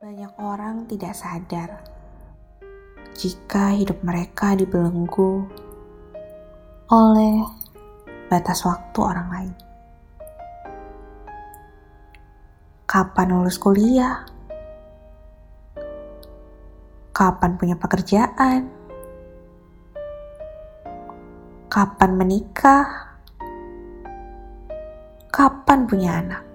Banyak orang tidak sadar jika hidup mereka dibelenggu oleh batas waktu orang lain. Kapan lulus kuliah? Kapan punya pekerjaan? Kapan menikah? Kapan punya anak?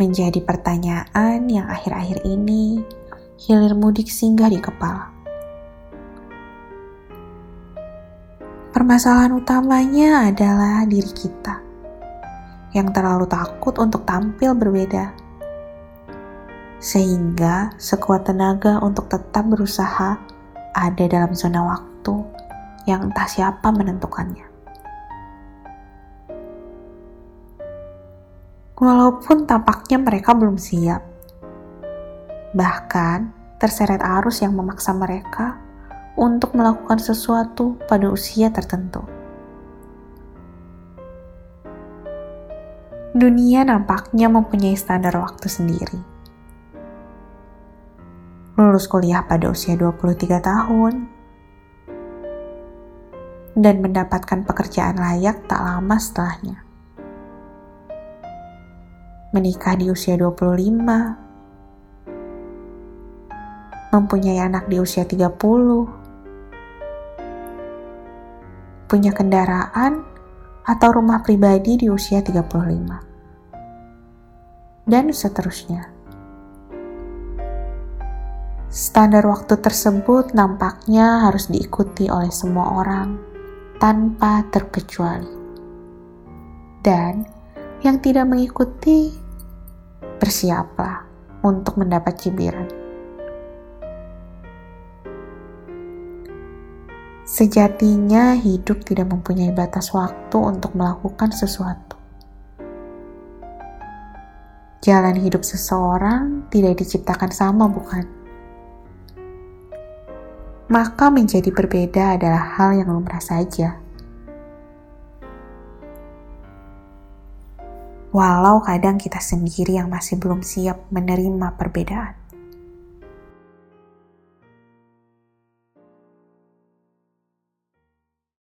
Menjadi pertanyaan yang akhir-akhir ini hilir mudik singgah di kepala. Permasalahan utamanya adalah diri kita yang terlalu takut untuk tampil berbeda, sehingga sekuat tenaga untuk tetap berusaha ada dalam zona waktu yang entah siapa menentukannya. Walaupun tampaknya mereka belum siap. Bahkan terseret arus yang memaksa mereka untuk melakukan sesuatu pada usia tertentu. Dunia nampaknya mempunyai standar waktu sendiri. Lulus kuliah pada usia 23 tahun dan mendapatkan pekerjaan layak tak lama setelahnya menikah di usia 25, mempunyai anak di usia 30, punya kendaraan atau rumah pribadi di usia 35, dan seterusnya. Standar waktu tersebut nampaknya harus diikuti oleh semua orang tanpa terkecuali. Dan yang tidak mengikuti, bersiaplah untuk mendapat cibiran. Sejatinya, hidup tidak mempunyai batas waktu untuk melakukan sesuatu. Jalan hidup seseorang tidak diciptakan sama, bukan? Maka menjadi berbeda adalah hal yang lumrah saja. Walau kadang kita sendiri yang masih belum siap menerima perbedaan.